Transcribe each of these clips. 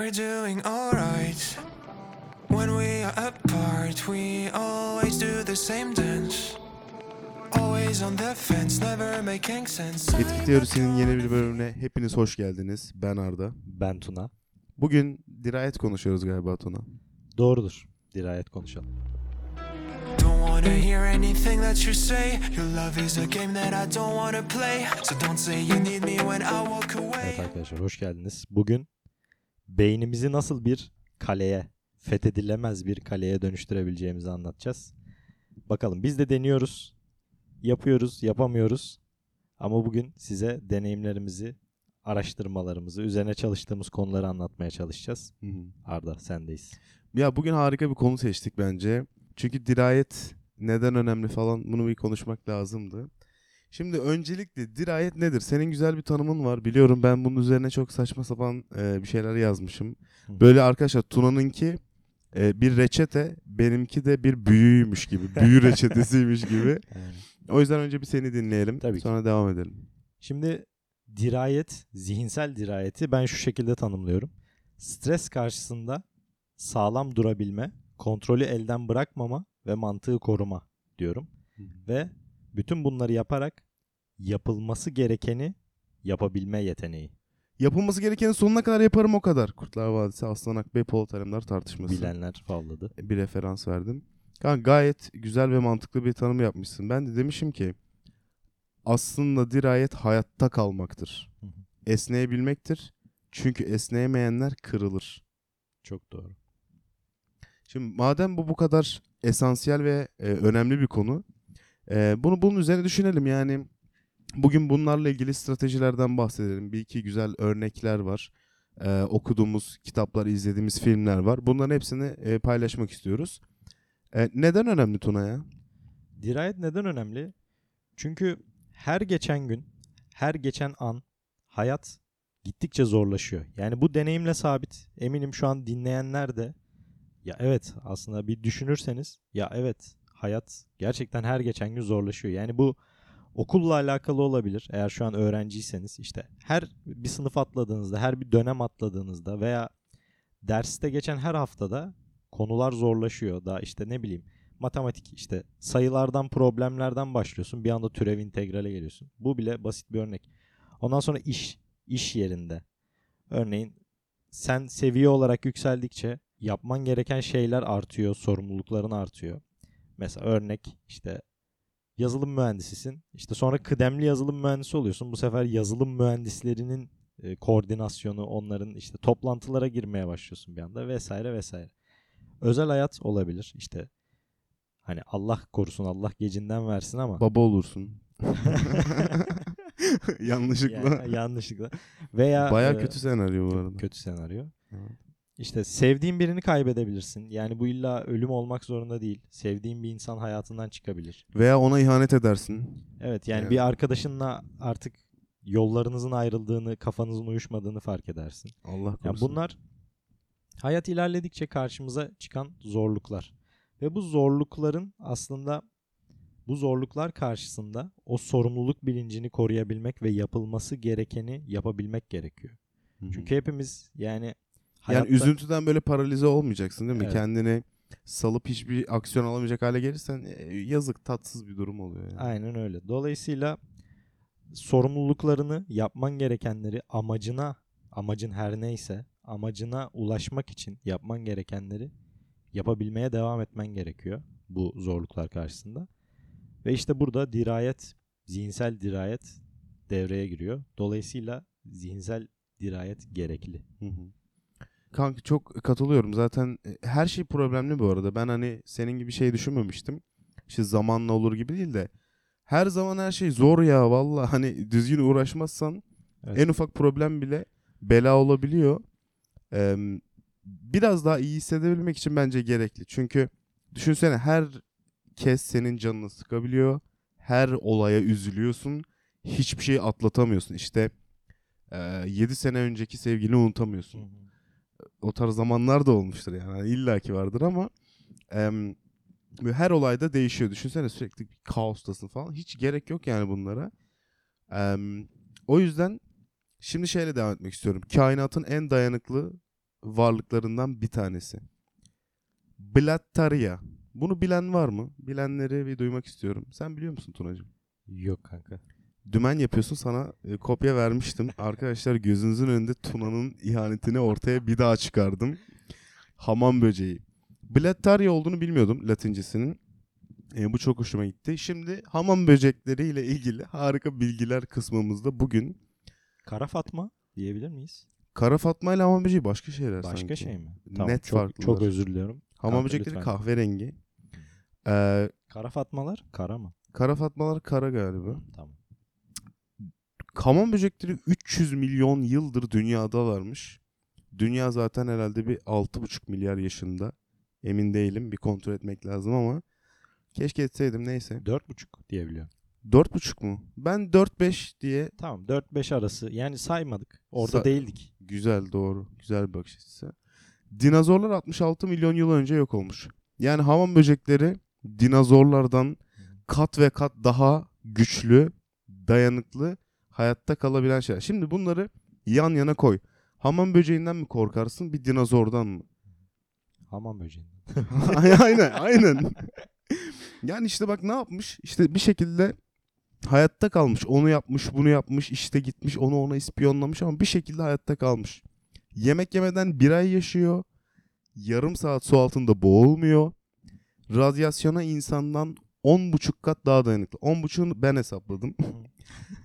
We're doing alright. When we are apart, we always do the same dance. Always on the fence, never making sense. Etki Teorisi'nin yeni bir bölümüne hepiniz hoş geldiniz. Ben Arda. Ben Tuna. Bugün dirayet konuşuyoruz galiba Tuna. Doğrudur. Dirayet konuşalım. Don't wanna hear anything that you say. Your love is a game that I don't wanna play. So don't say you need me when I walk away. Evet arkadaşlar hoş geldiniz. Bugün beynimizi nasıl bir kaleye, fethedilemez bir kaleye dönüştürebileceğimizi anlatacağız. Bakalım biz de deniyoruz. Yapıyoruz, yapamıyoruz. Ama bugün size deneyimlerimizi, araştırmalarımızı, üzerine çalıştığımız konuları anlatmaya çalışacağız. Arda sendeyiz. Ya bugün harika bir konu seçtik bence. Çünkü dirayet neden önemli falan bunu bir konuşmak lazımdı. Şimdi öncelikle dirayet nedir? Senin güzel bir tanımın var. Biliyorum ben bunun üzerine çok saçma sapan e, bir şeyler yazmışım. Böyle arkadaşlar Tuna'nınki e, bir reçete, benimki de bir büyüymüş gibi. Büyü reçetesiymiş gibi. O yüzden önce bir seni dinleyelim. Tabii ki. sonra devam edelim. Şimdi dirayet, zihinsel dirayeti ben şu şekilde tanımlıyorum. Stres karşısında sağlam durabilme, kontrolü elden bırakmama ve mantığı koruma diyorum. Ve bütün bunları yaparak yapılması gerekeni yapabilme yeteneği. Yapılması gerekenin sonuna kadar yaparım o kadar. Kurtlar Vadisi, Aslan Akbey, Polat Alemdar tartışması. Bilenler favladı. bir referans verdim. Kanka gayet güzel ve mantıklı bir tanım yapmışsın. Ben de demişim ki aslında dirayet hayatta kalmaktır. Hı hı. Esneyebilmektir. Çünkü esneyemeyenler kırılır. Çok doğru. Şimdi madem bu bu kadar esansiyel ve e, önemli bir konu, e, bunu bunun üzerine düşünelim. Yani bugün bunlarla ilgili stratejilerden bahsedelim. Bir iki güzel örnekler var. E, okuduğumuz kitaplar, izlediğimiz filmler var. Bunların hepsini e, paylaşmak istiyoruz. E, neden önemli Tuna ya? Dirayet neden önemli? Çünkü her geçen gün, her geçen an hayat gittikçe zorlaşıyor. Yani bu deneyimle sabit. Eminim şu an dinleyenler de ya evet aslında bir düşünürseniz ya evet hayat gerçekten her geçen gün zorlaşıyor. Yani bu okulla alakalı olabilir. Eğer şu an öğrenciyseniz işte her bir sınıf atladığınızda, her bir dönem atladığınızda veya derste geçen her haftada konular zorlaşıyor. Daha işte ne bileyim matematik işte sayılardan problemlerden başlıyorsun. Bir anda türev integrale geliyorsun. Bu bile basit bir örnek. Ondan sonra iş iş yerinde. Örneğin sen seviye olarak yükseldikçe yapman gereken şeyler artıyor, sorumlulukların artıyor. Mesela örnek işte yazılım mühendisisin. İşte sonra kıdemli yazılım mühendisi oluyorsun. Bu sefer yazılım mühendislerinin e, koordinasyonu, onların işte toplantılara girmeye başlıyorsun bir anda vesaire vesaire. Özel hayat olabilir. İşte hani Allah korusun, Allah gecinden versin ama Baba olursun. Yanlışlıkla. Ya- yanlışlıkla. Veya Baya e, kötü senaryo bu arada. kötü senaryo. Evet. İşte sevdiğin birini kaybedebilirsin. Yani bu illa ölüm olmak zorunda değil. Sevdiğin bir insan hayatından çıkabilir. Veya ona ihanet edersin. Evet yani Evet. bir arkadaşınla artık yollarınızın ayrıldığını, kafanızın uyuşmadığını fark edersin. Allah Yani korusun. bunlar hayat ilerledikçe karşımıza çıkan zorluklar. Ve bu zorlukların aslında bu zorluklar karşısında o sorumluluk bilincini koruyabilmek ve yapılması gerekeni yapabilmek gerekiyor. Hı hı. Çünkü hepimiz yani Yani hayatta- üzüntüden böyle paralize olmayacaksın değil mi? Evet. Kendini salıp hiçbir aksiyon alamayacak hale gelirsen e, yazık tatsız bir durum oluyor. Yani. Aynen öyle. Dolayısıyla sorumluluklarını, yapman gerekenleri amacına, amacın her neyse, amacına ulaşmak için yapman gerekenleri yapabilmeye devam etmen gerekiyor bu zorluklar karşısında. Ve işte burada dirayet, zihinsel dirayet devreye giriyor. Dolayısıyla zihinsel dirayet gerekli. Hı hı. Kanka çok katılıyorum. Zaten e, her şey problemli bu arada. Ben hani senin gibi şey düşünmemiştim. İşte zamanla olur gibi değil de her zaman her şey zor ya valla. Hani düzgün uğraşmazsan Evet. en ufak problem bile bela olabiliyor. Ee, biraz daha iyi hissedebilmek için bence gerekli. Çünkü düşünsene her kez senin canını sıkabiliyor. Her olaya üzülüyorsun. Hiçbir şey atlatamıyorsun. İşte 7 sene önceki sevgilini unutamıyorsun o tarz zamanlar da olmuştur yani. yani İlla ki vardır ama böyle her olayda değişiyor. Düşünsene sürekli bir kaostasın falan. Hiç gerek yok yani bunlara. Em, o yüzden şimdi şeyle devam etmek istiyorum. Kainatın en dayanıklı varlıklarından bir tanesi. Blattaria. Bunu bilen var mı? Bilenleri bir duymak istiyorum. Sen biliyor musun Tunacığım? Yok kanka. Dümen yapıyorsun sana e, kopya vermiştim. Arkadaşlar gözünüzün önünde Tuna'nın ihanetini ortaya bir daha çıkardım. Hamam böceği. Blattaria olduğunu bilmiyordum latincesinin. E, bu çok hoşuma gitti. Şimdi hamam böcekleriyle ilgili harika bilgiler kısmımızda bugün Kara Fatma diyebilir miyiz? Kara Fatma ile hamam böceği başka şeyler Başka sanki. şey mi? Net çok, farklılar. çok özür diliyorum. Hamam Kanka, böcekleri lütfen. kahverengi. Ee, Kara Fatmalar kara mı? kara fatmalar kara galiba. Tamam. Hamam böcekleri 300 milyon yıldır dünyadalarmış. Dünya zaten herhalde bir 6,5 milyar yaşında. Emin değilim. Bir kontrol etmek lazım ama keşke etseydim neyse. Dört buçuk diyebiliyorum. 4,5 mu? Ben 4-5 diye Tamam 4-5 arası. Yani saymadık. Orada Sa- değildik. güzel doğru. Güzel bir bakış açısı. Dinozorlar 66 milyon yıl önce yok olmuş. Yani hamam böcekleri dinozorlardan kat ve kat daha güçlü, dayanıklı, hayatta kalabilen şeyler. Şimdi bunları yan yana koy. Hamam böceğinden mi korkarsın, bir dinozordan mı? Hamam böceği. aynen, aynen. yani işte bak ne yapmış? İşte bir şekilde hayatta kalmış. Onu yapmış, bunu yapmış, işte gitmiş, onu ona ispiyonlamış ama bir şekilde hayatta kalmış. Yemek yemeden bir ay yaşıyor. Yarım saat su altında boğulmuyor. Radyasyona insandan 10,5 kat daha dayanıklı. 10,5'unu ben hesapladım.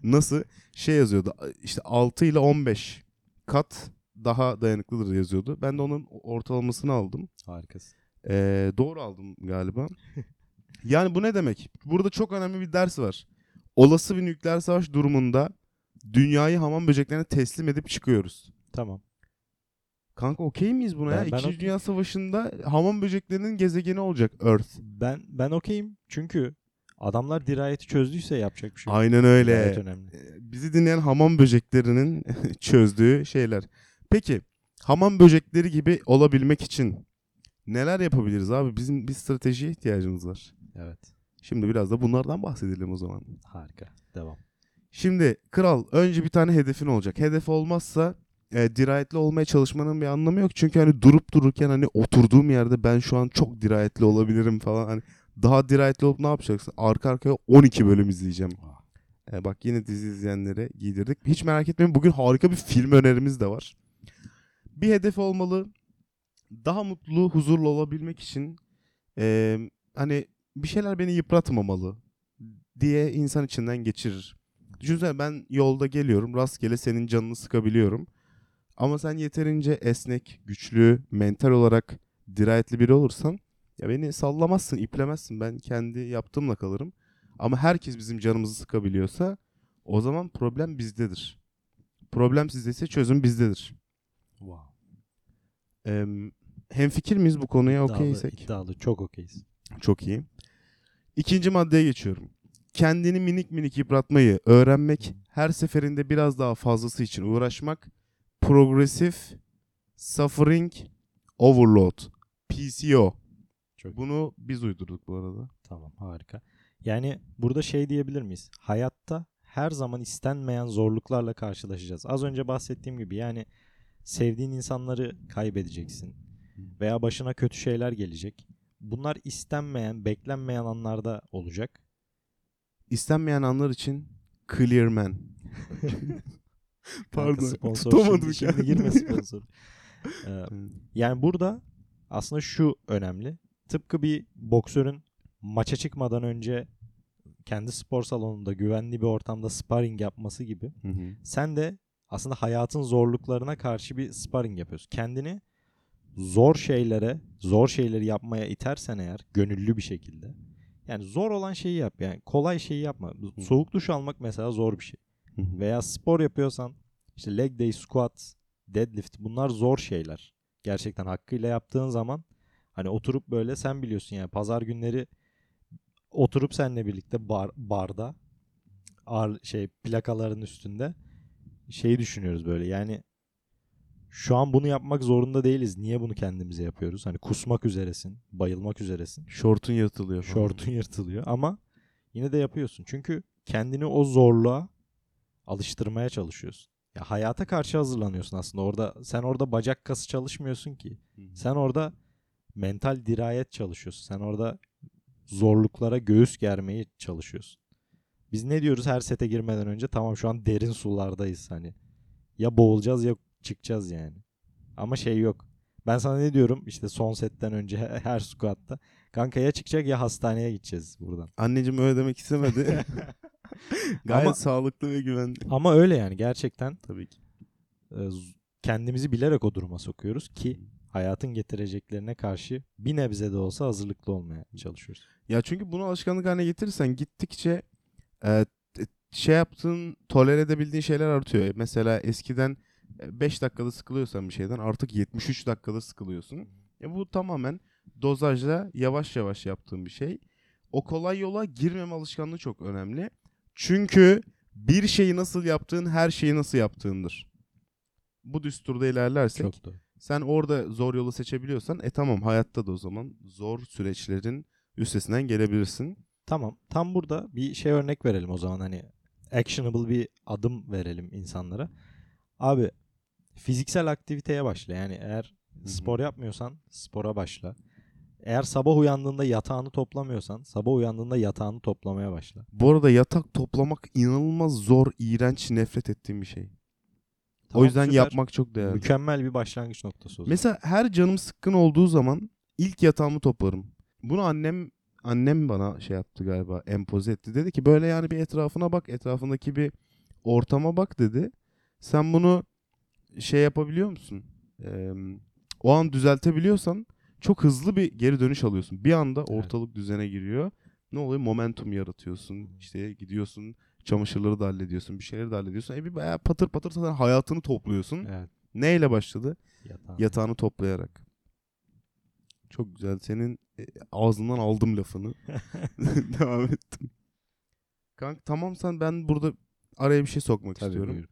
Nasıl? Şey yazıyordu. İşte 6 ile 15 kat daha dayanıklıdır yazıyordu. Ben de onun ortalamasını aldım. Harikasın. Ee, doğru aldım galiba. yani bu ne demek? Burada çok önemli bir ders var. Olası bir nükleer savaş durumunda dünyayı hamam böceklerine teslim edip çıkıyoruz. Tamam. Kanka okey miyiz buna ya? Ben- ben İkinci okey. Dünya Savaşı'nda hamam böceklerinin gezegeni olacak Earth. Ben ben okeyim. Çünkü adamlar dirayeti çözdüyse yapacak bir şey yok. Aynen Dirayet öyle. önemli. Ee, Bizi dinleyen hamam böceklerinin çözdüğü şeyler. Peki hamam böcekleri gibi olabilmek için neler yapabiliriz abi? Bizim bir stratejiye ihtiyacımız var. Evet. Şimdi biraz da bunlardan bahsedelim o zaman. Harika. Devam. Şimdi kral önce bir tane hedefin olacak. Hedef olmazsa e, dirayetli olmaya çalışmanın bir anlamı yok. Çünkü hani durup dururken hani oturduğum yerde ben şu an çok dirayetli olabilirim falan. Hani daha dirayetli olup ne yapacaksın? Arka arkaya 12 bölüm izleyeceğim. E, bak yine dizi izleyenlere giydirdik. Hiç merak etmeyin bugün harika bir film önerimiz de var. Bir hedef olmalı. Daha mutlu, huzurlu olabilmek için e, hani bir şeyler beni yıpratmamalı diye insan içinden geçirir. Düşünsene ben yolda geliyorum rastgele senin canını sıkabiliyorum. Ama sen yeterince esnek, güçlü, mental olarak dirayetli biri olursan ya beni sallamazsın, iplemezsin. Ben kendi yaptığımla kalırım. Ama herkes bizim canımızı sıkabiliyorsa o zaman problem bizdedir. Problem sizdeyse çözüm bizdedir. Wow. Ee, hem fikir miyiz bu konuya okeysek? iddialı. Çok okeyiz. Çok iyi. İkinci maddeye geçiyorum. Kendini minik minik yıpratmayı öğrenmek, her seferinde biraz daha fazlası için uğraşmak, progressive suffering overload, PCO. Çok Bunu biz uydurduk bu arada. Tamam harika. Yani burada şey diyebilir miyiz? Hayatta her zaman istenmeyen zorluklarla karşılaşacağız. Az önce bahsettiğim gibi yani sevdiğin insanları kaybedeceksin veya başına kötü şeyler gelecek. Bunlar istenmeyen, beklenmeyen anlarda olacak. İstenmeyen anlar için Clear Man. Kanka Pardon, sponsor tutamadım şimdi, şimdi girme sponsor. Ee, yani burada aslında şu önemli. Tıpkı bir boksörün maça çıkmadan önce kendi spor salonunda güvenli bir ortamda sparring yapması gibi Hı hı. sen de aslında hayatın zorluklarına karşı bir sparring yapıyorsun. Kendini zor şeylere, zor şeyleri yapmaya itersen eğer gönüllü bir şekilde. Yani zor olan şeyi yap. Yani kolay şeyi yapma. Soğuk duş almak mesela zor bir şey. Hı hı. Veya spor yapıyorsan işte leg day, squat, deadlift bunlar zor şeyler. Gerçekten hakkıyla yaptığın zaman hani oturup böyle sen biliyorsun yani pazar günleri oturup seninle birlikte bar, barda ağır şey plakaların üstünde şeyi düşünüyoruz böyle yani şu an bunu yapmak zorunda değiliz. Niye bunu kendimize yapıyoruz? Hani kusmak üzeresin, bayılmak üzeresin. Şortun yırtılıyor falan. Şortun yırtılıyor ama yine de yapıyorsun. Çünkü kendini o zorluğa alıştırmaya çalışıyorsun. Ya hayata karşı hazırlanıyorsun aslında. Orada sen orada bacak kası çalışmıyorsun ki. Sen orada mental dirayet çalışıyorsun. Sen orada zorluklara göğüs germeyi çalışıyorsun. Biz ne diyoruz her sete girmeden önce? Tamam şu an derin sulardayız hani. Ya boğulacağız ya çıkacağız yani. Ama şey yok. Ben sana ne diyorum işte son setten önce he- her squat'ta. Kanka ya çıkacak ya hastaneye gideceğiz buradan. Anneciğim öyle demek istemedi. Gayet Ama- sağlıklı ve güvenli. Ama öyle yani gerçekten Tabii ki. e, kendimizi bilerek o duruma sokuyoruz ki hayatın getireceklerine karşı bir nebze de olsa hazırlıklı olmaya çalışıyoruz. Ya çünkü bunu alışkanlık haline getirirsen gittikçe e, şey yaptığın, tolere edebildiğin şeyler artıyor. Mesela eskiden 5 dakikada sıkılıyorsan bir şeyden artık 73 dakikada sıkılıyorsun. E bu tamamen dozajla yavaş yavaş yaptığın bir şey. O kolay yola girmeme alışkanlığı çok önemli. Çünkü bir şeyi nasıl yaptığın her şeyi nasıl yaptığındır. Bu düsturda ilerlersek Çok doğru. Sen orada zor yolu seçebiliyorsan e tamam hayatta da o zaman zor süreçlerin üstesinden gelebilirsin. Tamam. Tam burada bir şey örnek verelim o zaman hani actionable bir adım verelim insanlara. Abi fiziksel aktiviteye başla. Yani eğer spor yapmıyorsan spora başla. Eğer sabah uyandığında yatağını toplamıyorsan sabah uyandığında yatağını toplamaya başla. Bu arada yatak toplamak inanılmaz zor, iğrenç, nefret ettiğim bir şey. O yüzden süper. yapmak çok değerli. mükemmel bir başlangıç noktası o zaman. Mesela her canım sıkkın olduğu zaman ilk yatağımı toplarım. Bunu annem annem bana şey yaptı galiba empoze etti. Dedi ki böyle yani bir etrafına bak, etrafındaki bir ortama bak dedi. Sen bunu şey yapabiliyor musun? Ee, o an düzeltebiliyorsan çok hızlı bir geri dönüş alıyorsun. Bir anda ortalık düzene giriyor. Ne oluyor? Momentum yaratıyorsun. İşte gidiyorsun, çamaşırları da hallediyorsun, bir şeyleri de hallediyorsun. E bir bayağı patır patır zaten hayatını topluyorsun. Evet. Neyle başladı? Yatağın. Yatağını toplayarak. Çok güzel. Senin e, ağzından aldım lafını. Devam ettim. Kanka tamam sen ben burada araya bir şey sokmak Tabii istiyorum. buyur.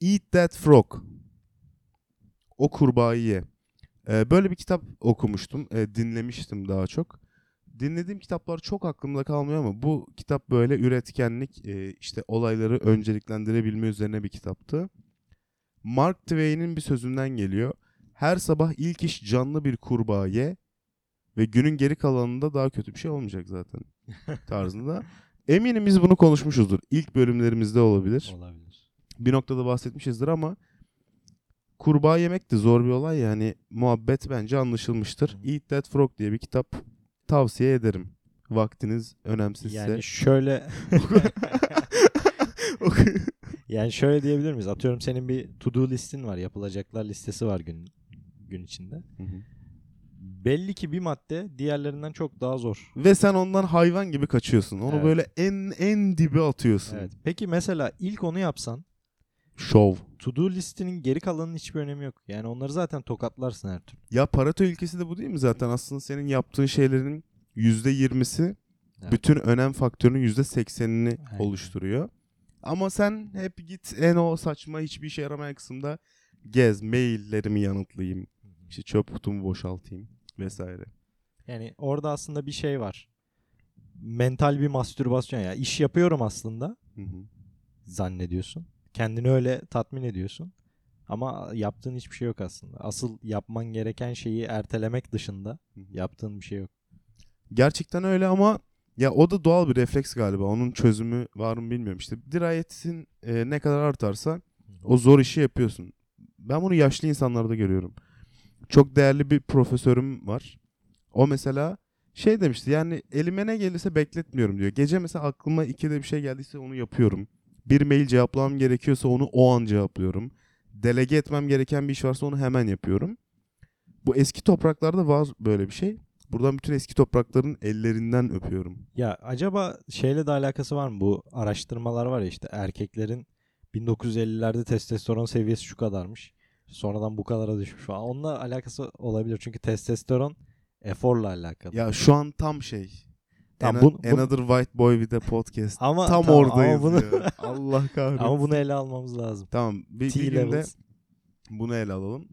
Eat That Frog. O kurbağayı ye. Ee, böyle bir kitap okumuştum. Ee, dinlemiştim daha çok. Dinlediğim kitaplar çok aklımda kalmıyor ama bu kitap böyle üretkenlik, e, işte olayları önceliklendirebilme üzerine bir kitaptı. Mark Twain'in bir sözünden geliyor. Her sabah ilk iş canlı bir kurbağa ye ve günün geri kalanında daha kötü bir şey olmayacak zaten tarzında. Eminim biz bunu konuşmuşuzdur. İlk bölümlerimizde olabilir Olabilir. bir noktada bahsetmişizdir ama kurbağa yemek de zor bir olay yani muhabbet bence anlaşılmıştır. Hı. Eat That Frog diye bir kitap tavsiye ederim. Vaktiniz önemsizse. Yani şöyle yani şöyle diyebilir miyiz? Atıyorum senin bir to do listin var, yapılacaklar listesi var gün gün içinde. Hı hı. Belli ki bir madde diğerlerinden çok daha zor. Ve sen ondan hayvan gibi kaçıyorsun. Onu Evet. böyle en en dibe atıyorsun. Evet. Peki mesela ilk onu yapsan Şov. to do listinin geri kalanının hiçbir önemi yok. Yani onları zaten tokatlarsın her türlü. Ya Pareto ilkesi de bu değil mi zaten? Aslında senin yaptığın şeylerin %20'si Evet. bütün önem faktörünün %80'ini Aynen. oluşturuyor. Ama sen hep git en o saçma hiçbir işe yaramayan kısımda gez, maillerimi yanıtlayayım, işte çöp kutumu boşaltayım vesaire. Yani orada aslında bir şey var. Mental bir mastürbasyon ya. İş yapıyorum aslında Hı hı. zannediyorsun. Kendini öyle tatmin ediyorsun. Ama yaptığın hiçbir şey yok aslında. Asıl yapman gereken şeyi ertelemek dışında yaptığın bir şey yok. Gerçekten öyle ama ya o da doğal bir refleks galiba. Onun çözümü var mı bilmiyorum. İşte dirayetin e, ne kadar artarsa o zor işi yapıyorsun. Ben bunu yaşlı insanlarda görüyorum. Çok değerli bir profesörüm var. O mesela şey demişti yani elime ne gelirse bekletmiyorum diyor. Gece mesela aklıma ikide bir şey geldiyse onu yapıyorum. Bir mail cevaplamam gerekiyorsa onu o an cevaplıyorum. Delege etmem gereken bir iş varsa onu hemen yapıyorum. Bu eski topraklarda var böyle bir şey. Buradan bütün eski toprakların ellerinden öpüyorum. Ya acaba şeyle de alakası var mı? Bu araştırmalar var ya işte erkeklerin 1950'lerde testosteron seviyesi şu kadarmış. Sonradan bu kadara düşmüş falan. Onunla alakası olabilir. Çünkü testosteron eforla alakalı. Ya şu an tam şey. Tamam, Ana- bu- bu- Another White Boy with a podcast. ama Tam tamam, oradayız ama bunu, ya. Allah kahretsin. ama bunu ele almamız lazım. Tamam bir, bir günde bunu ele alalım.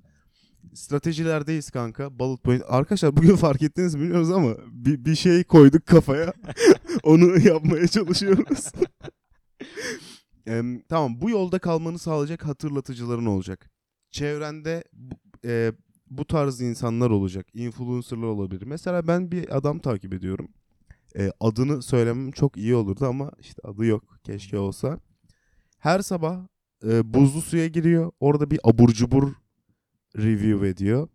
Stratejilerdeyiz kanka. Bullet point. Arkadaşlar bugün fark ettiniz mi bilmiyoruz ama bir, bir şey koyduk kafaya. Onu yapmaya çalışıyoruz. Em, tamam bu yolda kalmanı sağlayacak hatırlatıcıların olacak. Çevrende e, bu tarz insanlar olacak. Influencerlar olabilir. Mesela ben bir adam takip ediyorum. E, adını söylemem çok iyi olurdu ama işte adı yok. Keşke olsa. Her sabah e, buzlu suya giriyor. Orada bir abur cubur review ediyor.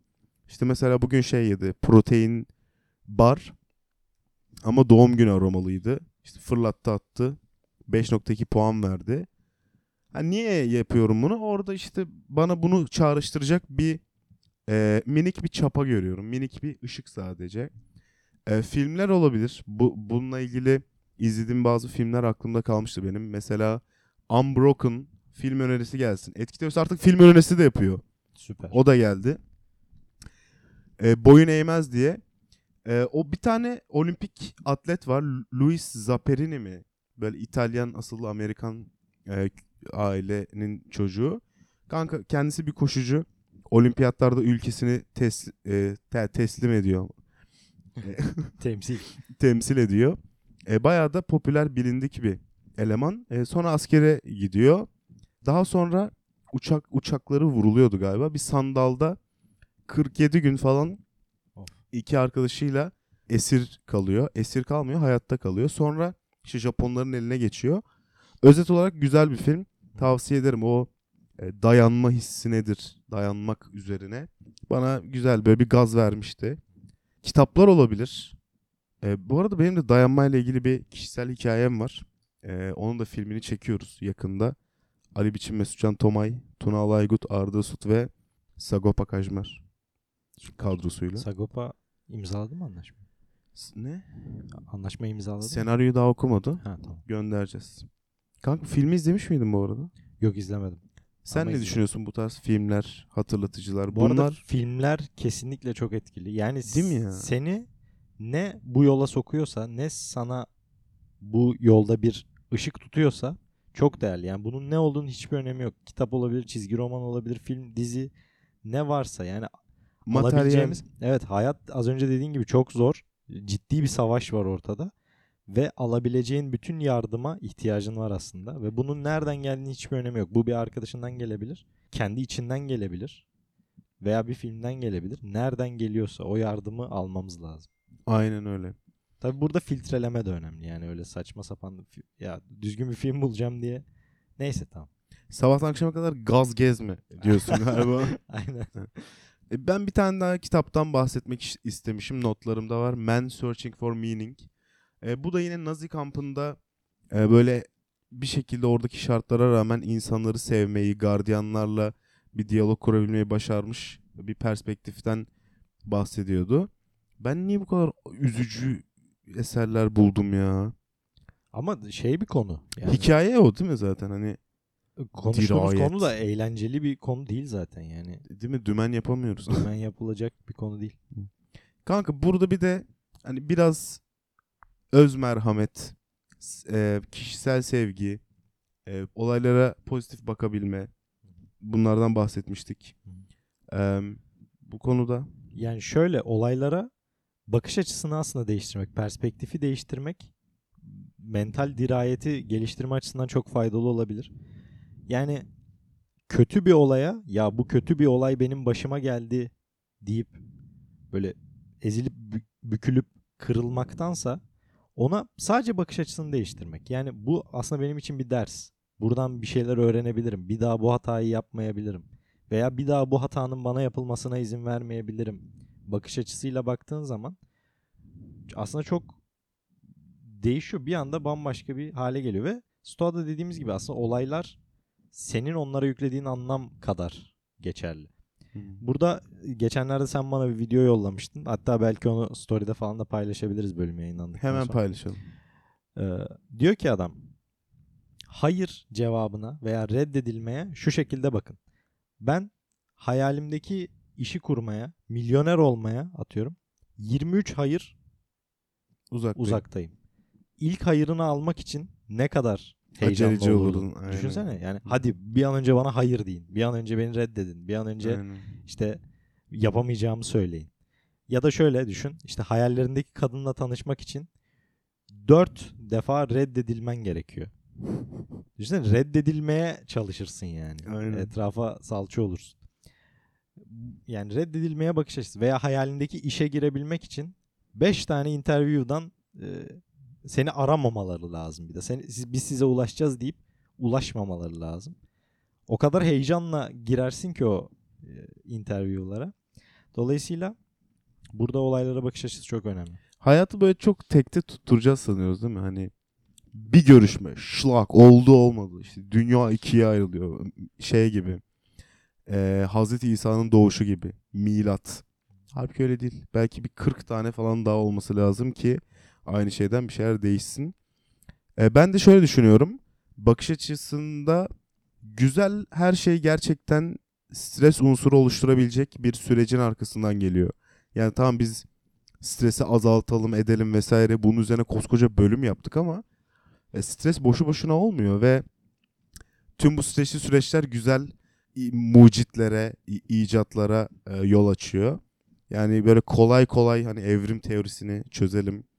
İşte mesela bugün şey yedi. Protein bar ama doğum günü aromalıydı. İşte fırlattı attı. 5.2 puan verdi. Ha, niye yapıyorum bunu? Orada işte bana bunu çağrıştıracak bir e, minik bir çapa görüyorum. Minik bir ışık sadece. E, filmler olabilir. Bu bununla ilgili izlediğim bazı filmler aklımda kalmıştı benim. Mesela Unbroken film önerisi gelsin. Etkiliyorsa artık film önerisi de yapıyor. Süper. O da geldi. E, boyun eğmez diye. E, o bir tane olimpik atlet var. Luis Zapperini mi? Böyle İtalyan asıllı Amerikan e, ailenin çocuğu. Kanka kendisi bir koşucu. Olimpiyatlarda ülkesini tes, e, te- teslim ediyor. Temsil. temsil ediyor. E, bayağı da popüler bilindik bir eleman. E, sonra askere gidiyor. Daha sonra uçak uçakları vuruluyordu galiba. Bir sandalda 47 gün falan iki arkadaşıyla esir kalıyor. Esir kalmıyor, hayatta kalıyor. Sonra işte Japonların eline geçiyor. Özet olarak güzel bir film. Tavsiye ederim. O e, dayanma hissi nedir? Dayanmak üzerine. Bana güzel böyle bir gaz vermişti. Kitaplar olabilir. E, bu arada benim de dayanmayla ilgili bir kişisel hikayem var. E, onun da filmini çekiyoruz yakında. Ali Biçim, Mesutcan Tomay, Tuna Alaygut, Arda Usut ve Sagopa Kajmer kadrosuyla. Sagopa imzaladı mı anlaşma? S- ne? Anlaşma imzaladı mı? Senaryoyu daha okumadı. Ha tamam. Göndereceğiz. Kanka filmi izlemiş miydin bu arada? Yok izlemedim. Sen Ama ne düşünüyorsun bu tarz filmler, hatırlatıcılar? Bu Bunlar arada filmler kesinlikle çok etkili. Yani Değil mi ya? seni ne bu yola sokuyorsa ne sana bu yolda bir ışık tutuyorsa çok değerli. Yani bunun ne olduğunu hiçbir önemi yok. Kitap olabilir, çizgi roman olabilir, film, dizi ne varsa yani materyal alabileceğimiz evet hayat az önce dediğin gibi çok zor. Ciddi bir savaş var ortada ve alabileceğin bütün yardıma ihtiyacın var aslında ve bunun nereden geldiğini hiçbir önemi yok. Bu bir arkadaşından gelebilir, kendi içinden gelebilir veya bir filmden gelebilir. Nereden geliyorsa o yardımı almamız lazım. Aynen öyle. Tabi burada filtreleme de önemli. Yani öyle saçma sapan ya düzgün bir film bulacağım diye. Neyse tamam. Sabahtan akşama kadar gaz gezme diyorsun galiba. Aynen. E, Ben bir tane daha kitaptan bahsetmek iş- istemişim. Notlarımda var. Man Searching for Meaning. E, bu da yine Nazi kampında e, böyle bir şekilde oradaki şartlara rağmen insanları sevmeyi, gardiyanlarla bir diyalog kurabilmeyi başarmış bir perspektiften bahsediyordu. Ben niye bu kadar üzücü eserler buldum ya? Ama şey bir konu. Yani Hikaye o değil mi zaten hani konuştuğumuz dirayet. konu da eğlenceli bir konu değil zaten yani. değil mi dümen yapamıyoruz. Hemen yapılacak bir konu değil. Kanka burada bir de hani biraz öz merhamet, e, kişisel sevgi, e, olaylara pozitif bakabilme bunlardan bahsetmiştik. E, bu konuda Yani şöyle olaylara bakış açısını aslında değiştirmek, perspektifi değiştirmek mental dirayeti geliştirme açısından çok faydalı olabilir. Yani kötü bir olaya ya bu kötü bir olay benim başıma geldi deyip böyle ezilip bü- bükülüp kırılmaktansa ona sadece bakış açısını değiştirmek. Yani bu aslında benim için bir ders. Buradan bir şeyler öğrenebilirim. Bir daha bu hatayı yapmayabilirim. Veya bir daha bu hatanın bana yapılmasına izin vermeyebilirim. Bakış açısıyla baktığın zaman aslında çok değişiyor. Bir anda bambaşka bir hale geliyor ve Stoa'da dediğimiz gibi aslında olaylar senin onlara yüklediğin anlam kadar geçerli. Burada geçenlerde sen bana bir video yollamıştın. Hatta belki onu story'de falan da paylaşabiliriz bölüm yayınlandıktan hemen sonra. paylaşalım. Ee, diyor ki adam hayır cevabına veya reddedilmeye şu şekilde bakın. Ben hayalimdeki işi kurmaya, milyoner olmaya atıyorum. 23 hayır Uzak. uzaktayım. İlk hayırını almak için ne kadar Aceleci olurdun. aynen. Düşünsene yani hadi bir an önce bana hayır deyin. Bir an önce beni reddedin. Bir an önce Aynen. işte yapamayacağımı söyleyin. Ya da şöyle düşün. işte hayallerindeki kadınla tanışmak için dört defa reddedilmen gerekiyor. Düşünsene reddedilmeye çalışırsın yani. Aynen. Etrafa salça olursun. Yani reddedilmeye bakış açısı veya hayalindeki işe girebilmek için 5 tane interview'dan e, seni aramamaları lazım bir de. Seni, biz size ulaşacağız deyip ulaşmamaları lazım. O kadar heyecanla girersin ki o e, interview'lara. Dolayısıyla burada olaylara bakış açısı çok önemli. Hayatı böyle çok tekte tutturacağız sanıyoruz değil mi? Hani bir görüşme, şlak oldu olmadı. İşte dünya ikiye ayrılıyor. Şey gibi. Ee, Hazreti İsa'nın doğuşu gibi. Milat. Halbuki öyle değil. Belki bir 40 tane falan daha olması lazım ki aynı şeyden bir şeyler değişsin. Ee, ben de şöyle düşünüyorum. Bakış açısında güzel her şey gerçekten stres unsuru oluşturabilecek bir sürecin arkasından geliyor. Yani tamam biz stresi azaltalım edelim vesaire bunun üzerine koskoca bölüm yaptık ama e, stres boşu boşuna olmuyor ve tüm bu stresli süreçler güzel mucitlere, icatlara e, yol açıyor. Yani böyle kolay kolay hani evrim teorisini çözelim e,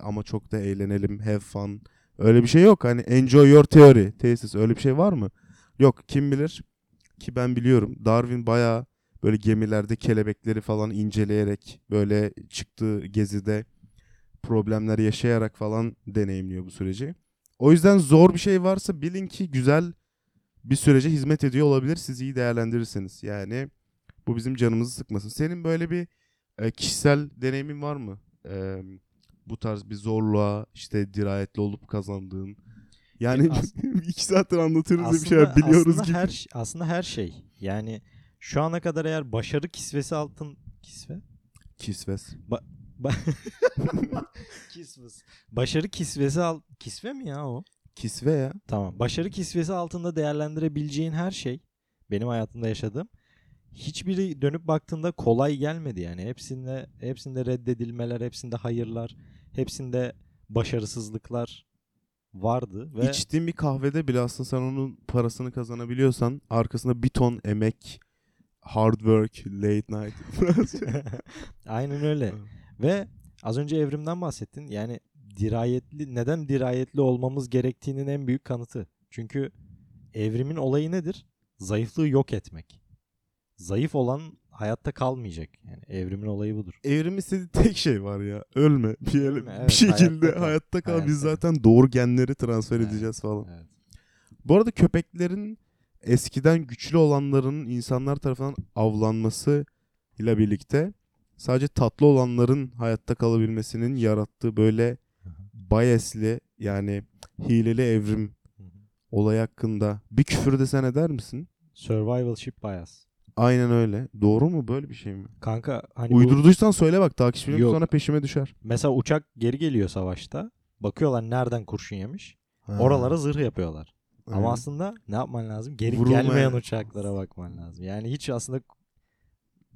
ama çok da eğlenelim, have fun. Öyle bir şey yok. Hani enjoy your theory tesis öyle bir şey var mı? Yok kim bilir ki ben biliyorum. Darwin bayağı böyle gemilerde kelebekleri falan inceleyerek böyle çıktığı gezide problemler yaşayarak falan deneyimliyor bu süreci. O yüzden zor bir şey varsa bilin ki güzel bir sürece hizmet ediyor olabilir siz iyi değerlendirirseniz. Yani bu bizim canımızı sıkmasın. Senin böyle bir e, kişisel deneyimin var mı? E, bu tarz bir zorluğa işte dirayetli olup kazandığın. Yani As- iki saattir anlatıyoruz da bir şeyler biliyoruz aslında gibi. her aslında her şey. Yani şu ana kadar eğer başarı kisvesi altın kisve Kisves. Ba- Kisves. Başarı kisvesi al kisve mi ya o? Kisve ya. Tamam. Başarı kisvesi altında değerlendirebileceğin her şey benim hayatımda yaşadığım hiçbiri dönüp baktığında kolay gelmedi yani. Hepsinde hepsinde reddedilmeler, hepsinde hayırlar, hepsinde başarısızlıklar vardı ve İçtiğin bir kahvede bile aslında sen onun parasını kazanabiliyorsan arkasında bir ton emek, hard work, late night. aynen öyle. Ve az önce evrimden bahsettin. Yani dirayetli neden dirayetli olmamız gerektiğinin en büyük kanıtı. Çünkü evrimin olayı nedir? Zayıflığı yok etmek. Zayıf olan hayatta kalmayacak. Yani evrimin olayı budur. Evrim istediği tek şey var ya. Ölme. Bir, yere- Ölme, evet, bir şekilde hayatta hayatta kal. kal. Biz Hayatta zaten doğru genleri transfer Evet, edeceğiz falan. Evet. Bu arada köpeklerin eskiden güçlü olanların insanlar tarafından avlanması ile birlikte sadece tatlı olanların hayatta kalabilmesinin yarattığı böyle biasli yani hileli evrim olay hakkında bir küfür desen eder misin? Survivalship bias. Aynen öyle. Doğru mu böyle bir şey mi? Kanka hani Uydurduysan söyle bak takipçilerim Yok. sonra peşime düşer. mesela uçak geri geliyor savaşta. Bakıyorlar nereden kurşun yemiş. Ha, Oralara zırh yapıyorlar. aynen. Ama aslında ne yapman lazım? Geri Vurulmaya- gelmeyen uçaklara bakman lazım. Yani hiç aslında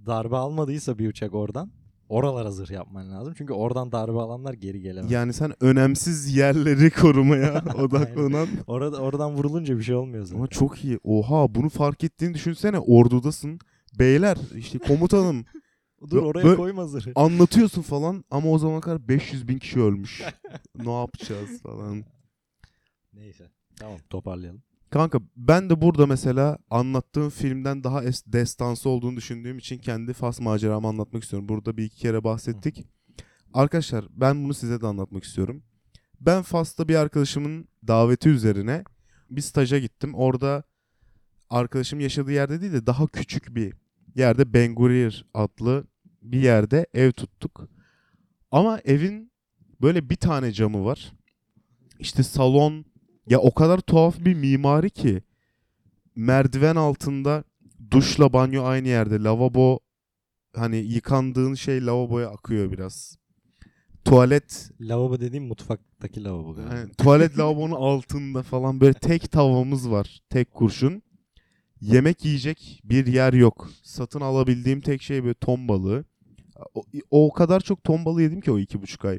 darbe almadıysa bir uçak oradan oralara zırh yapman lazım. Çünkü oradan darbe alanlar geri gelemez. yani sen önemsiz yerleri korumaya odaklanan Orada oradan vurulunca bir şey olmuyor zaten. ama çok iyi. Oha bunu fark ettiğini düşünsene ordudasın. Beyler işte komutanım Dur oraya bö- koyma zırhı. anlatıyorsun falan ama o zaman kadar 500 bin kişi ölmüş. ne yapacağız falan. Neyse. Tamam toparlayalım. Kanka ben de burada mesela anlattığım filmden daha es- destansı olduğunu düşündüğüm için kendi Fas maceramı anlatmak istiyorum. Burada bir iki kere bahsettik. Arkadaşlar ben bunu size de anlatmak istiyorum. Ben Fas'ta bir arkadaşımın daveti üzerine bir staja gittim. Orada arkadaşım yaşadığı yerde değil de daha küçük bir yerde Ben Gurion adlı bir yerde ev tuttuk. Ama evin böyle bir tane camı var. İşte salon ya o kadar tuhaf bir mimari ki merdiven altında duşla banyo aynı yerde. Lavabo hani yıkandığın şey lavaboya akıyor biraz. Tuvalet Lavabo dediğim mutfaktaki lavabo galiba. yani tuvalet lavabonun altında falan böyle tek tavamız var. Tek kurşun. Yemek yiyecek bir yer yok. Satın alabildiğim tek şey böyle ton balığı. O, o kadar çok ton balığı yedim ki o iki buçuk ay.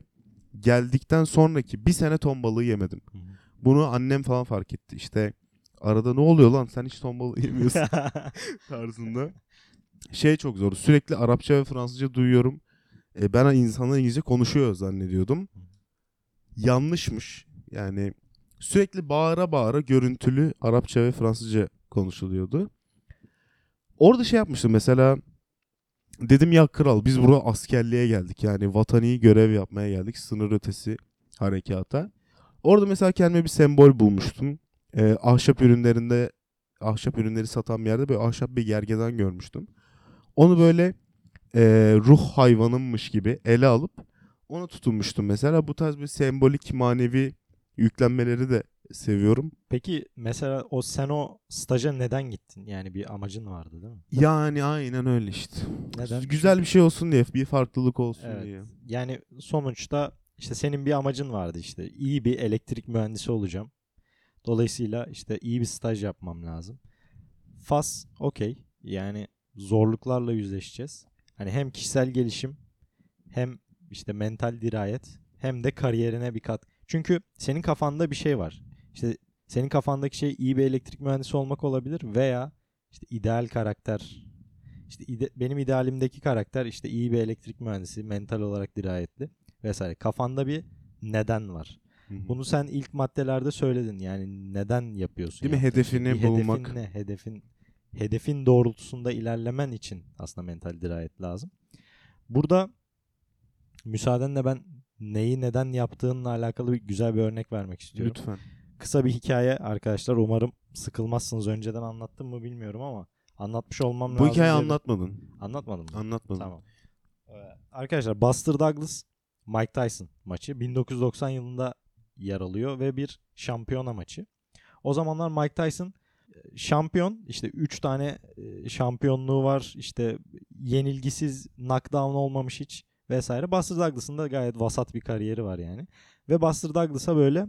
Geldikten sonraki bir sene ton balığı yemedim. Hı hı. Bunu annem falan fark etti. İşte arada ne oluyor lan sen hiç ton balığı yemiyorsun tarzında. Şey çok zor. Sürekli Arapça ve Fransızca duyuyorum. E, ben insanlar İngilizce konuşuyor zannediyordum. Yanlışmış. Yani Sürekli bağıra bağıra görüntülü Arapça ve Fransızca konuşuluyordu. Orada şey yapmıştım mesela dedim ya kral biz buraya askerliğe geldik yani vatani görev yapmaya geldik sınır ötesi harekata. Orada mesela kendime bir sembol bulmuştum. Ee, ahşap ürünlerinde ahşap ürünleri satan bir yerde böyle ahşap bir gergedan görmüştüm. Onu böyle e, ruh hayvanımmış gibi ele alıp onu tutunmuştum mesela. Bu tarz bir sembolik manevi yüklenmeleri de seviyorum. Peki mesela o sen o staja neden gittin? Yani bir amacın vardı değil mi? Yani aynen öyle işte. Neden? Güzel bir şey olsun diye, bir farklılık olsun Evet. diye. Yani sonuçta işte senin bir amacın vardı işte. iyi bir elektrik mühendisi olacağım. Dolayısıyla işte iyi bir staj yapmam lazım. FAS okey. Yani zorluklarla yüzleşeceğiz. Hani hem kişisel gelişim hem işte mental dirayet hem de kariyerine bir kat. Çünkü senin kafanda bir şey var. İşte senin kafandaki şey iyi bir elektrik mühendisi olmak olabilir veya işte ideal karakter. İşte ide- benim idealimdeki karakter işte iyi bir elektrik mühendisi, mental olarak dirayetli vesaire. Kafanda bir neden var. Hı hı. Bunu sen ilk maddelerde söyledin. Yani neden yapıyorsun? Değil mi? Hedefini? Bir bulmak. Hedefin ne? Hedefin hedefin doğrultusunda ilerlemen için aslında mental dirayet lazım. Burada müsaadenle ben neyi neden yaptığınla alakalı bir güzel bir örnek vermek istiyorum. Lütfen. Kısa bir hikaye arkadaşlar. Umarım sıkılmazsınız. Önceden anlattım mı bilmiyorum ama anlatmış olmam lazım. Bu hikayeyi anlatmadın. Anlatmadım mı? Anlatmadın. Tamam. Ee, Arkadaşlar Buster Douglas Mike Tyson maçı 1990 yılında yer alıyor ve bir şampiyona maçı. O zamanlar Mike Tyson e, şampiyon işte 3 tane e, şampiyonluğu var işte yenilgisiz knockdown olmamış hiç vesaire. Buster Douglas'ın da gayet vasat bir kariyeri var yani. Ve Buster Douglas'a böyle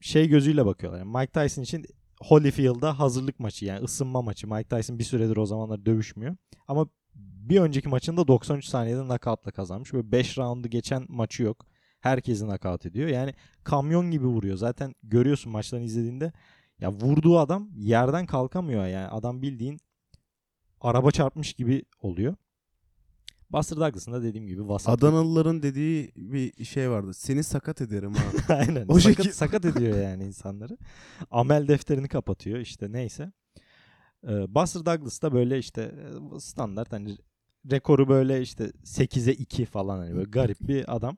şey gözüyle bakıyorlar. Yani Mike Tyson için Holyfield'da hazırlık maçı yani ısınma maçı. Mike Tyson bir süredir o zamanlar dövüşmüyor. Ama bir önceki maçında 93 saniyede knockout'la kazanmış. Böyle 5 roundu geçen maçı yok. Herkesi knockout ediyor. Yani kamyon gibi vuruyor. Zaten görüyorsun maçlarını izlediğinde ya vurduğu adam yerden kalkamıyor yani. Adam bildiğin araba çarpmış gibi oluyor. Buster Douglas'ın da dediğim gibi vasat. Adanalıların dediği bir şey vardı. Seni sakat ederim ha. Aynen. O sakat, şekil- sakat ediyor yani insanları. Amel defterini kapatıyor işte neyse. Ee, Buster Douglas da böyle işte e, standart hani rekoru böyle işte 8'e 2 falan hani böyle garip bir adam.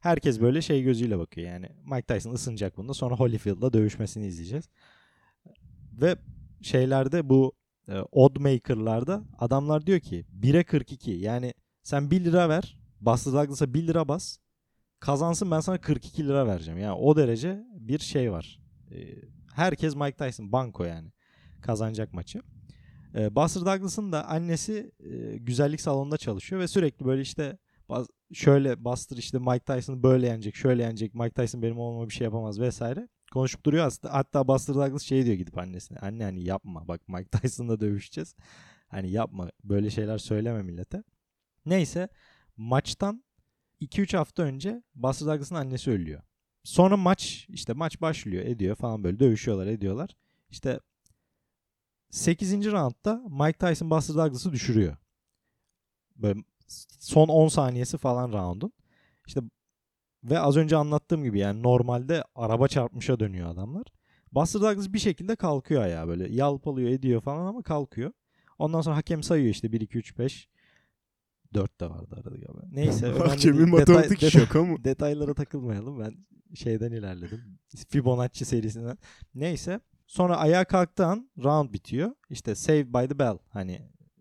Herkes böyle şey gözüyle bakıyor yani. Mike Tyson ısınacak bunda sonra Holyfield'la dövüşmesini izleyeceğiz. Ve şeylerde bu e, odd maker'larda adamlar diyor ki 1'e 42 yani sen 1 lira ver Buster Douglas'a 1 lira bas kazansın ben sana 42 lira vereceğim. Yani o derece bir şey var. Ee, herkes Mike Tyson banko yani kazanacak maçı. Ee, Buster Douglas'ın da annesi e, güzellik salonunda çalışıyor ve sürekli böyle işte şöyle Buster işte Mike Tyson'ı böyle yenecek, şöyle yenecek. Mike Tyson benim olmama bir şey yapamaz vesaire. Konuşup duruyor aslında. Hatta Buster Douglas şey diyor gidip annesine. Anne hani yapma bak Mike Tyson'la dövüşeceğiz. Hani yapma böyle şeyler söyleme millete. Neyse maçtan 2-3 hafta önce Buster Douglas'ın annesi ölüyor. Sonra maç işte maç başlıyor ediyor falan böyle dövüşüyorlar ediyorlar. İşte 8. roundda Mike Tyson Buster Douglas'ı düşürüyor. Böyle son 10 saniyesi falan roundun. İşte ve az önce anlattığım gibi yani normalde araba çarpmışa dönüyor adamlar. Buster Douglas bir şekilde kalkıyor ayağa böyle yalpalıyor ediyor falan ama kalkıyor. Ondan sonra hakem sayıyor işte 1 2 3 5 4 de vardı arada galiba. Neyse. Hakemin matematik detay- şaka mı? detaylara takılmayalım. Ben şeyden ilerledim. Fibonacci serisinden. Neyse. Sonra ayağa kalktığı round bitiyor. İşte Saved by the Bell. Hani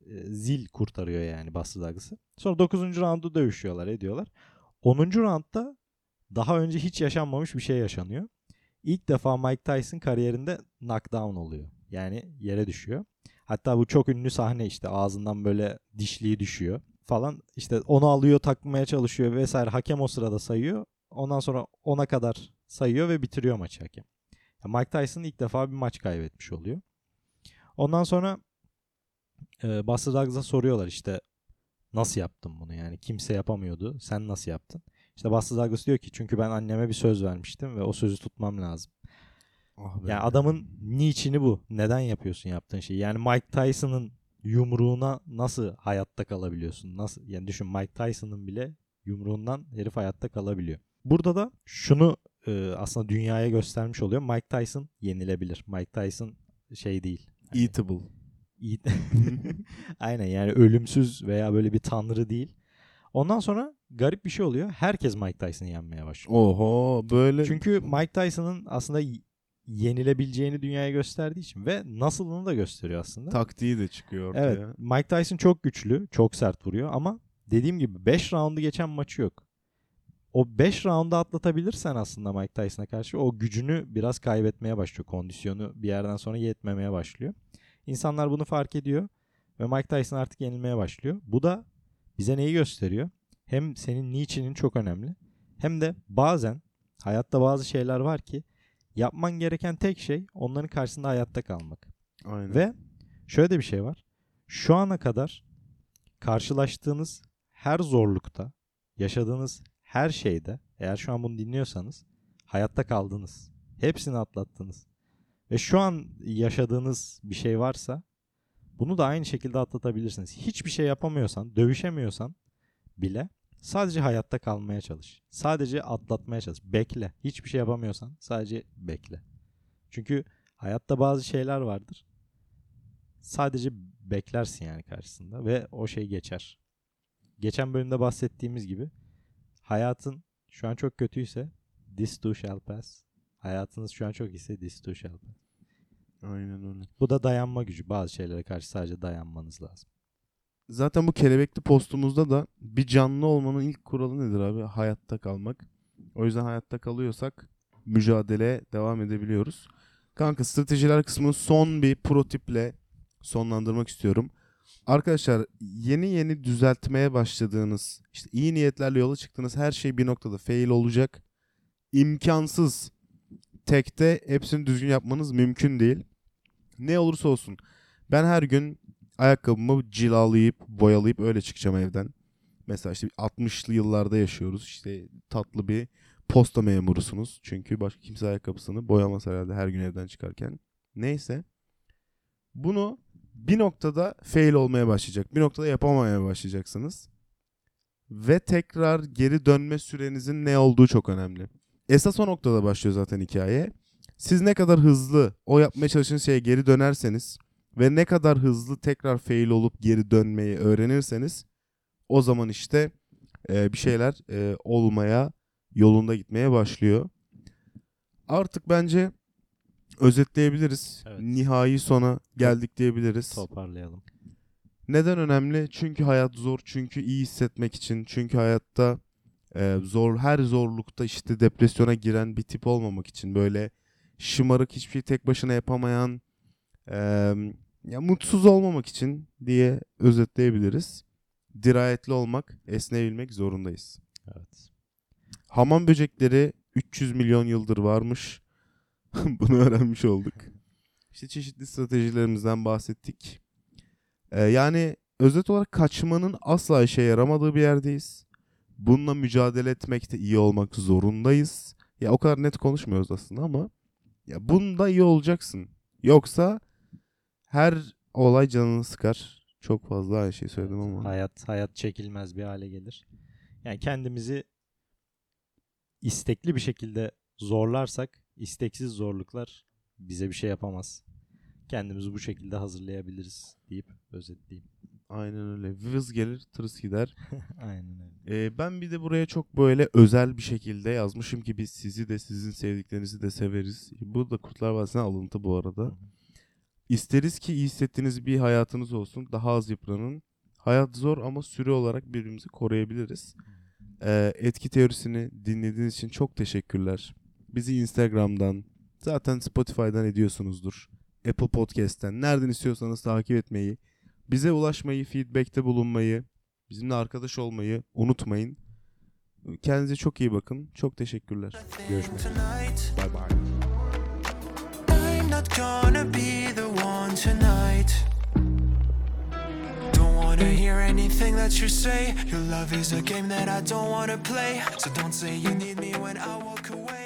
e, zil kurtarıyor yani Buster Douglas'ı. Sonra 9. roundu dövüşüyorlar ediyorlar. 10. roundda daha önce hiç yaşanmamış bir şey yaşanıyor. İlk defa Mike Tyson kariyerinde knockdown oluyor. Yani yere düşüyor. Hatta bu çok ünlü sahne işte ağzından böyle dişliği düşüyor falan. İşte onu alıyor takmaya çalışıyor vesaire. Hakem o sırada sayıyor. Ondan sonra ona kadar sayıyor ve bitiriyor maçı hakem. Mike Tyson ilk defa bir maç kaybetmiş oluyor. Ondan sonra e, Buster Douglas'a soruyorlar işte nasıl yaptın bunu yani kimse yapamıyordu sen nasıl yaptın? İşte Buster Douglas diyor ki çünkü ben anneme bir söz vermiştim ve o sözü tutmam lazım. Ah. Yani adamın niçini bu. Neden yapıyorsun yaptığın şeyi? Yani Mike Tyson'ın yumruğuna nasıl hayatta kalabiliyorsun? Nasıl? Yani düşün Mike Tyson'ın bile yumruğundan herif hayatta kalabiliyor. Burada da şunu e, aslında dünyaya göstermiş oluyor. Mike Tyson yenilebilir. Mike Tyson şey değil. Hani Eatable. iyi- Aynen yani ölümsüz veya böyle bir tanrı değil. Ondan sonra garip bir şey oluyor. Herkes Mike Tyson'ı yenmeye başlıyor. Oho böyle. Çünkü Mike Tyson'ın aslında yenilebileceğini dünyaya gösterdiği için ve nasılını da gösteriyor aslında. taktiği de çıkıyor ortaya. Evet. Mike Tyson çok güçlü, çok sert vuruyor ama dediğim gibi 5 roundu geçen maçı yok. O 5 roundu atlatabilirsen aslında Mike Tyson'a karşı o gücünü biraz kaybetmeye başlıyor. Kondisyonu bir yerden sonra yetmemeye başlıyor. İnsanlar bunu fark ediyor ve Mike Tyson artık yenilmeye başlıyor. Bu da bize neyi gösteriyor? Hem senin niçinin çok önemli hem de bazen hayatta bazı şeyler var ki yapman gereken tek şey onların karşısında hayatta kalmak. Aynen. Ve şöyle de bir şey var. Şu ana kadar karşılaştığınız her zorlukta, yaşadığınız her şeyde eğer şu an bunu dinliyorsanız hayatta kaldınız. Hepsini atlattınız. Ve şu an yaşadığınız bir şey varsa bunu da aynı şekilde atlatabilirsiniz. Hiçbir şey yapamıyorsan, dövüşemiyorsan bile sadece hayatta kalmaya çalış. Sadece atlatmaya çalış. Bekle. Hiçbir şey yapamıyorsan sadece bekle. Çünkü hayatta bazı şeyler vardır sadece beklersin yani karşısında ve o şey geçer. Geçen bölümde bahsettiğimiz gibi hayatın şu an çok kötüyse this too shall pass. Hayatınız şu an çok iyiyse this too shall pass. Aynen öyle. Bu da dayanma gücü. Bazı şeylere karşı sadece dayanmanız lazım. Zaten bu kelebekli postumuzda da bir canlı olmanın ilk kuralı nedir abi? Hayatta kalmak. O yüzden hayatta kalıyorsak mücadeleye devam edebiliyoruz. Kanka stratejiler kısmını son bir pro tiple sonlandırmak istiyorum. Arkadaşlar yeni yeni düzeltmeye başladığınız, işte iyi niyetlerle yola çıktığınız her şey bir noktada fail olacak. İmkansız. Tekte hepsini düzgün yapmanız mümkün değil. Ne olursa olsun. Ben her gün ayakkabımı cilalayıp boyalayıp öyle çıkacağım evden. Mesela işte 60'lı yıllarda yaşıyoruz. İşte tatlı bir posta memurusunuz. Çünkü başka kimse ayakkabısını boyamaz herhalde her gün evden çıkarken. Neyse. Bunu bir noktada fail olmaya başlayacak. Bir noktada yapamamaya başlayacaksınız. Ve tekrar geri dönme sürenizin ne olduğu çok önemli. Esas o noktada başlıyor zaten hikaye. Siz ne kadar hızlı o yapmaya çalıştığınız şeye geri dönerseniz ve ne kadar hızlı tekrar fail olup geri dönmeyi öğrenirseniz o zaman işte e, bir şeyler e, olmaya yolunda gitmeye başlıyor. Artık bence özetleyebiliriz. Evet. Nihai sona geldik diyebiliriz. Toparlayalım. Neden önemli? Çünkü hayat zor. Çünkü iyi hissetmek için. Çünkü hayatta e, zor her zorlukta işte depresyona giren bir tip olmamak için böyle şımarık hiçbir şey tek başına yapamayan e, ya mutsuz olmamak için diye özetleyebiliriz. Dirayetli olmak, esneyebilmek zorundayız. Evet. Hamam böcekleri 300 milyon yıldır varmış. Bunu öğrenmiş olduk. İşte çeşitli stratejilerimizden bahsettik. Ee, yani özet olarak kaçmanın asla işe yaramadığı bir yerdeyiz. Bununla mücadele etmekte iyi olmak zorundayız. Ya o kadar net konuşmuyoruz aslında ama ya bunda iyi olacaksın. Yoksa her olay canını sıkar. Çok fazla aynı şey söyledim ama. Hayat hayat çekilmez bir hale gelir. Yani kendimizi istekli bir şekilde zorlarsak isteksiz zorluklar bize bir şey yapamaz. Kendimizi bu şekilde hazırlayabiliriz deyip özetleyeyim. Aynen öyle. Vız gelir, tırıs gider. Aynen öyle. Ee, ben bir de buraya çok böyle özel bir şekilde yazmışım ki biz sizi de sizin sevdiklerinizi de severiz. Bu da Kurtlar Vadisi'ne alıntı bu arada. İsteriz ki iyi hissettiğiniz bir hayatınız olsun. Daha az yıpranın. Hayat zor ama süre olarak birbirimizi koruyabiliriz. Ee, etki teorisini dinlediğiniz için çok teşekkürler. Bizi Instagram'dan, zaten Spotify'dan ediyorsunuzdur. Apple Podcast'ten, nereden istiyorsanız takip etmeyi, bize ulaşmayı, feedback'te bulunmayı, bizimle arkadaş olmayı unutmayın. Kendinize çok iyi bakın. Çok teşekkürler. Görüşmek üzere. Bye bye. I'm not gonna be the one tonight. Don't wanna hear anything that you say. Your love is a game that I don't wanna play. So don't say you need me when I walk away.